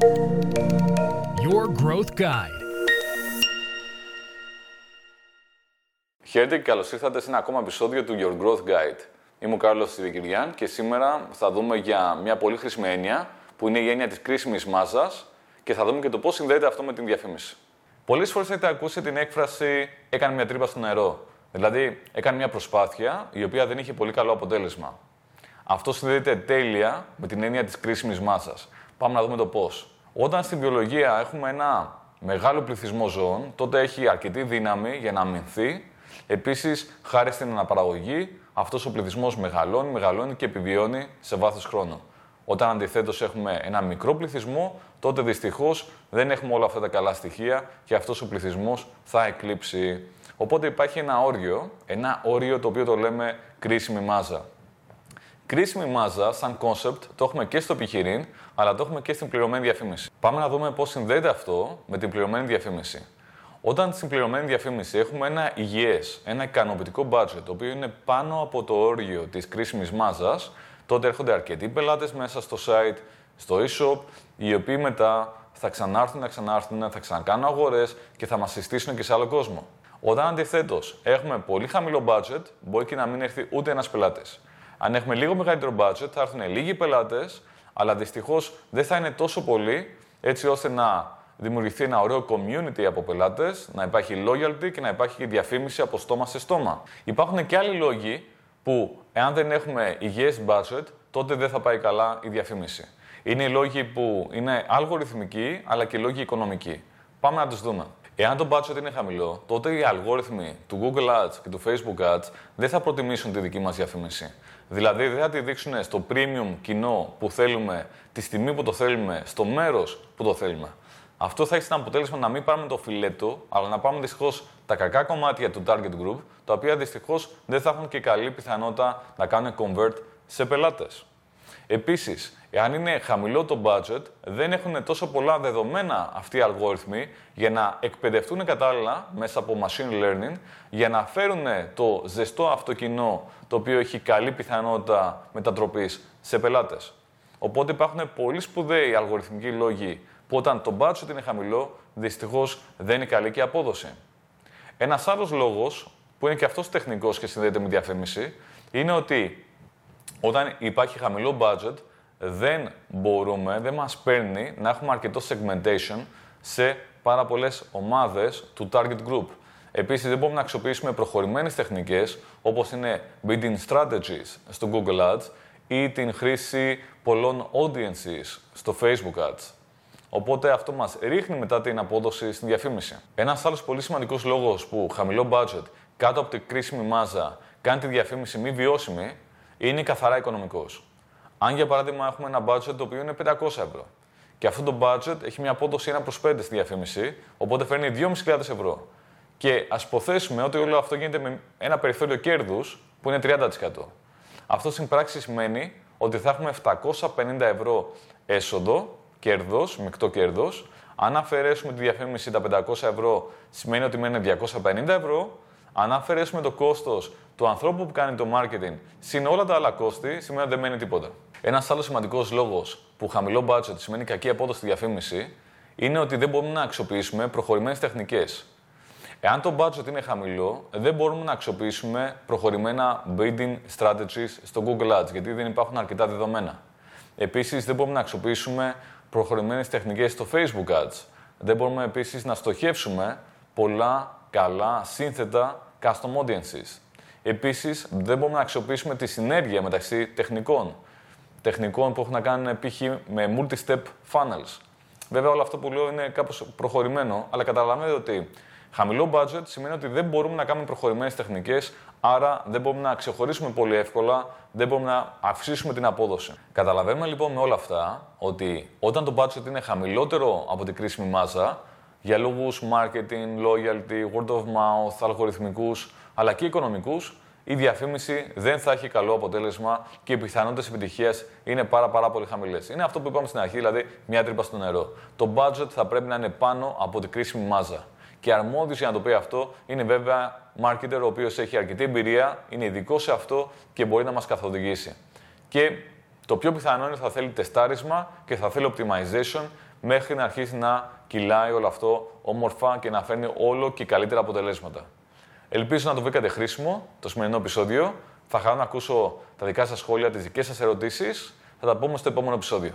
Your Growth Guide. Χαίρετε και καλώς ήρθατε σε ένα ακόμα επεισόδιο του Your Growth Guide. Είμαι ο Κάρλος Σιδικυριάν και σήμερα θα δούμε για μια πολύ χρήσιμη έννοια που είναι η έννοια της κρίσιμης μάζας και θα δούμε και το πώς συνδέεται αυτό με την διαφήμιση. Πολλές φορές έχετε ακούσει την έκφραση έκανε μια τρύπα στο νερό. Δηλαδή, έκανε μια προσπάθεια η οποία δεν είχε πολύ καλό αποτέλεσμα. Αυτό συνδέεται τέλεια με την έννοια της κρίσιμης μάζας. Πάμε να δούμε το πώς. Όταν στην βιολογία έχουμε ένα μεγάλο πληθυσμό ζώων, τότε έχει αρκετή δύναμη για να αμυνθεί. Επίσης, χάρη στην αναπαραγωγή, αυτός ο πληθυσμός μεγαλώνει, μεγαλώνει και επιβιώνει σε βάθος χρόνου. Όταν αντιθέτως έχουμε ένα μικρό πληθυσμό, τότε δυστυχώς δεν έχουμε όλα αυτά τα καλά στοιχεία και αυτός ο πληθυσμός θα εκλείψει. Οπότε υπάρχει ένα όριο, ένα όριο το οποίο το λέμε κρίσιμη μάζα. Κρίσιμη μάζα, σαν concept, το έχουμε και στο επιχειρήν, αλλά το έχουμε και στην πληρωμένη διαφήμιση. Πάμε να δούμε πώς συνδέεται αυτό με την πληρωμένη διαφήμιση. Όταν στην πληρωμένη διαφήμιση έχουμε ένα υγιές, ένα ικανοποιητικό budget, το οποίο είναι πάνω από το όριο της κρίσιμης μάζας, τότε έρχονται αρκετοί πελάτες μέσα στο site, στο e-shop, οι οποίοι μετά θα ξανάρθουν, θα ξανάρθουν, θα ξανακάνουν αγορές και θα μας συστήσουν και σε άλλο κόσμο. Όταν αντιθέτως έχουμε πολύ χαμηλό budget, μπορεί και να μην έρθει ούτε ένας πελάτης. Αν έχουμε λίγο μεγαλύτερο budget, θα έρθουν λίγοι πελάτες, αλλά δυστυχώς δεν θα είναι τόσο πολλοί, έτσι ώστε να δημιουργηθεί ένα ωραίο community από πελάτες, να υπάρχει loyalty και να υπάρχει και διαφήμιση από στόμα σε στόμα. Υπάρχουν και άλλοι λόγοι που, εάν δεν έχουμε υγιές budget, τότε δεν θα πάει καλά η διαφήμιση. Είναι οι λόγοι που είναι αλγοριθμικοί, αλλά και λόγοι οικονομικοί. Πάμε να τους δούμε. Εάν το budget είναι χαμηλό, τότε οι αλγόριθμοι του Google Ads και του Facebook Ads δεν θα προτιμήσουν τη δική μας διαφήμιση. Δηλαδή δεν θα τη δείξουν στο premium κοινό που θέλουμε, τη στιγμή που το θέλουμε, στο μέρος που το θέλουμε. Αυτό θα έχει σαν αποτέλεσμα να μην πάρουμε το φιλέτο, αλλά να πάμε δυστυχώς τα κακά κομμάτια του target group, τα οποία δυστυχώς δεν θα έχουν και καλή πιθανότητα να κάνουν convert σε πελάτες. Επίσης, εάν είναι χαμηλό το budget, δεν έχουν τόσο πολλά δεδομένα αυτοί οι αλγόριθμοι για να εκπαιδευτούν κατάλληλα μέσα από machine learning για να φέρουν το ζεστό αυτό κοινό το οποίο έχει καλή πιθανότητα μετατροπής σε πελάτες. Οπότε υπάρχουν πολύ σπουδαίοι αλγοριθμικοί λόγοι που όταν το budget είναι χαμηλό, δυστυχώς δεν είναι καλή και η απόδοση. Ένας άλλος λόγος, που είναι και αυτός τεχνικός και συνδέεται με διαφήμιση, είναι ότι όταν υπάρχει χαμηλό budget, δεν μπορούμε, δεν μας παίρνει να έχουμε αρκετό segmentation σε πάρα πολλές ομάδες του target group. Επίσης, δεν μπορούμε να αξιοποιήσουμε προχωρημένες τεχνικές, όπως είναι bidding strategies στο Google Ads ή την χρήση πολλών audiences στο Facebook Ads. Οπότε αυτό μας ρίχνει μετά την απόδοση στην διαφήμιση. Ένας άλλος πολύ σημαντικός λόγος που χαμηλό budget κάτω από την κρίσιμη μάζα κάνει τη διαφήμιση μη βιώσιμη είναι καθαρά οικονομικός. Αν για παράδειγμα έχουμε ένα budget το οποίο είναι 500 ευρώ και αυτό το budget έχει μια απόδοση 1 προς 5 στη διαφήμιση, οπότε φέρνει 2.500 ευρώ. Και ας υποθέσουμε ότι όλο αυτό γίνεται με ένα περιθώριο κέρδους που είναι 30%. Αυτό στην πράξη σημαίνει ότι θα έχουμε 750 ευρώ έσοδο κέρδος, μεικτό κέρδος. Αν αφαιρέσουμε τη διαφήμιση τα 500 ευρώ, σημαίνει ότι μένουν 250 ευρώ. Αν αφαιρέσουμε το κόστος του ανθρώπου που κάνει το marketing συν όλα τα άλλα κόστη, σημαίνει ότι δεν μένει τίποτα. Ένας άλλος σημαντικός λόγος που χαμηλό budget σημαίνει κακή απόδοση στη διαφήμιση είναι ότι δεν μπορούμε να αξιοποιήσουμε προχωρημένες τεχνικές. Εάν το budget είναι χαμηλό, δεν μπορούμε να αξιοποιήσουμε προχωρημένα bidding strategies στο Google Ads, γιατί δεν υπάρχουν αρκετά δεδομένα. Επίσης, δεν μπορούμε να αξιοποιήσουμε προχωρημένες τεχνικές στο Facebook Ads. Δεν μπορούμε επίσης να στοχεύσουμε πολλά, καλά, σύνθετα custom audiences. Επίσης, δεν μπορούμε να αξιοποιήσουμε τη συνέργεια μεταξύ τεχνικών. Τεχνικών που έχουν να κάνουν π.χ. με multi-step funnels. Βέβαια, όλο αυτό που λέω είναι κάπως προχωρημένο, αλλά καταλαβαίνετε ότι χαμηλό budget σημαίνει ότι δεν μπορούμε να κάνουμε προχωρημένες τεχνικές Άρα δεν μπορούμε να ξεχωρίσουμε πολύ εύκολα, δεν μπορούμε να αυξήσουμε την απόδοση. Καταλαβαίνουμε λοιπόν με όλα αυτά ότι όταν το budget είναι χαμηλότερο από την κρίσιμη μάζα, για λόγους marketing, loyalty, word of mouth, αλγοριθμικούς αλλά και οικονομικούς, η διαφήμιση δεν θα έχει καλό αποτέλεσμα και οι πιθανότητες επιτυχίας είναι πάρα, πάρα πολύ χαμηλές. Είναι αυτό που είπαμε στην αρχή, δηλαδή μια τρύπα στο νερό. Το budget θα πρέπει να είναι πάνω από την κρίσιμη μάζα. Και αρμόδιος για να το πει αυτό είναι βέβαια marketer ο οποίος έχει αρκετή εμπειρία, είναι ειδικός σε αυτό και μπορεί να μας καθοδηγήσει. Και το πιο πιθανό είναι ότι θα θέλει τεστάρισμα και θα θέλει optimization μέχρι να αρχίσει να κυλάει όλο αυτό όμορφα και να φέρνει όλο και καλύτερα αποτελέσματα. Ελπίζω να το βρήκατε χρήσιμο το σημερινό επεισόδιο. Θα χαρώ να ακούσω τα δικά σας σχόλια, τις δικές σας ερωτήσεις. Θα τα πούμε στο επόμενο επεισόδιο.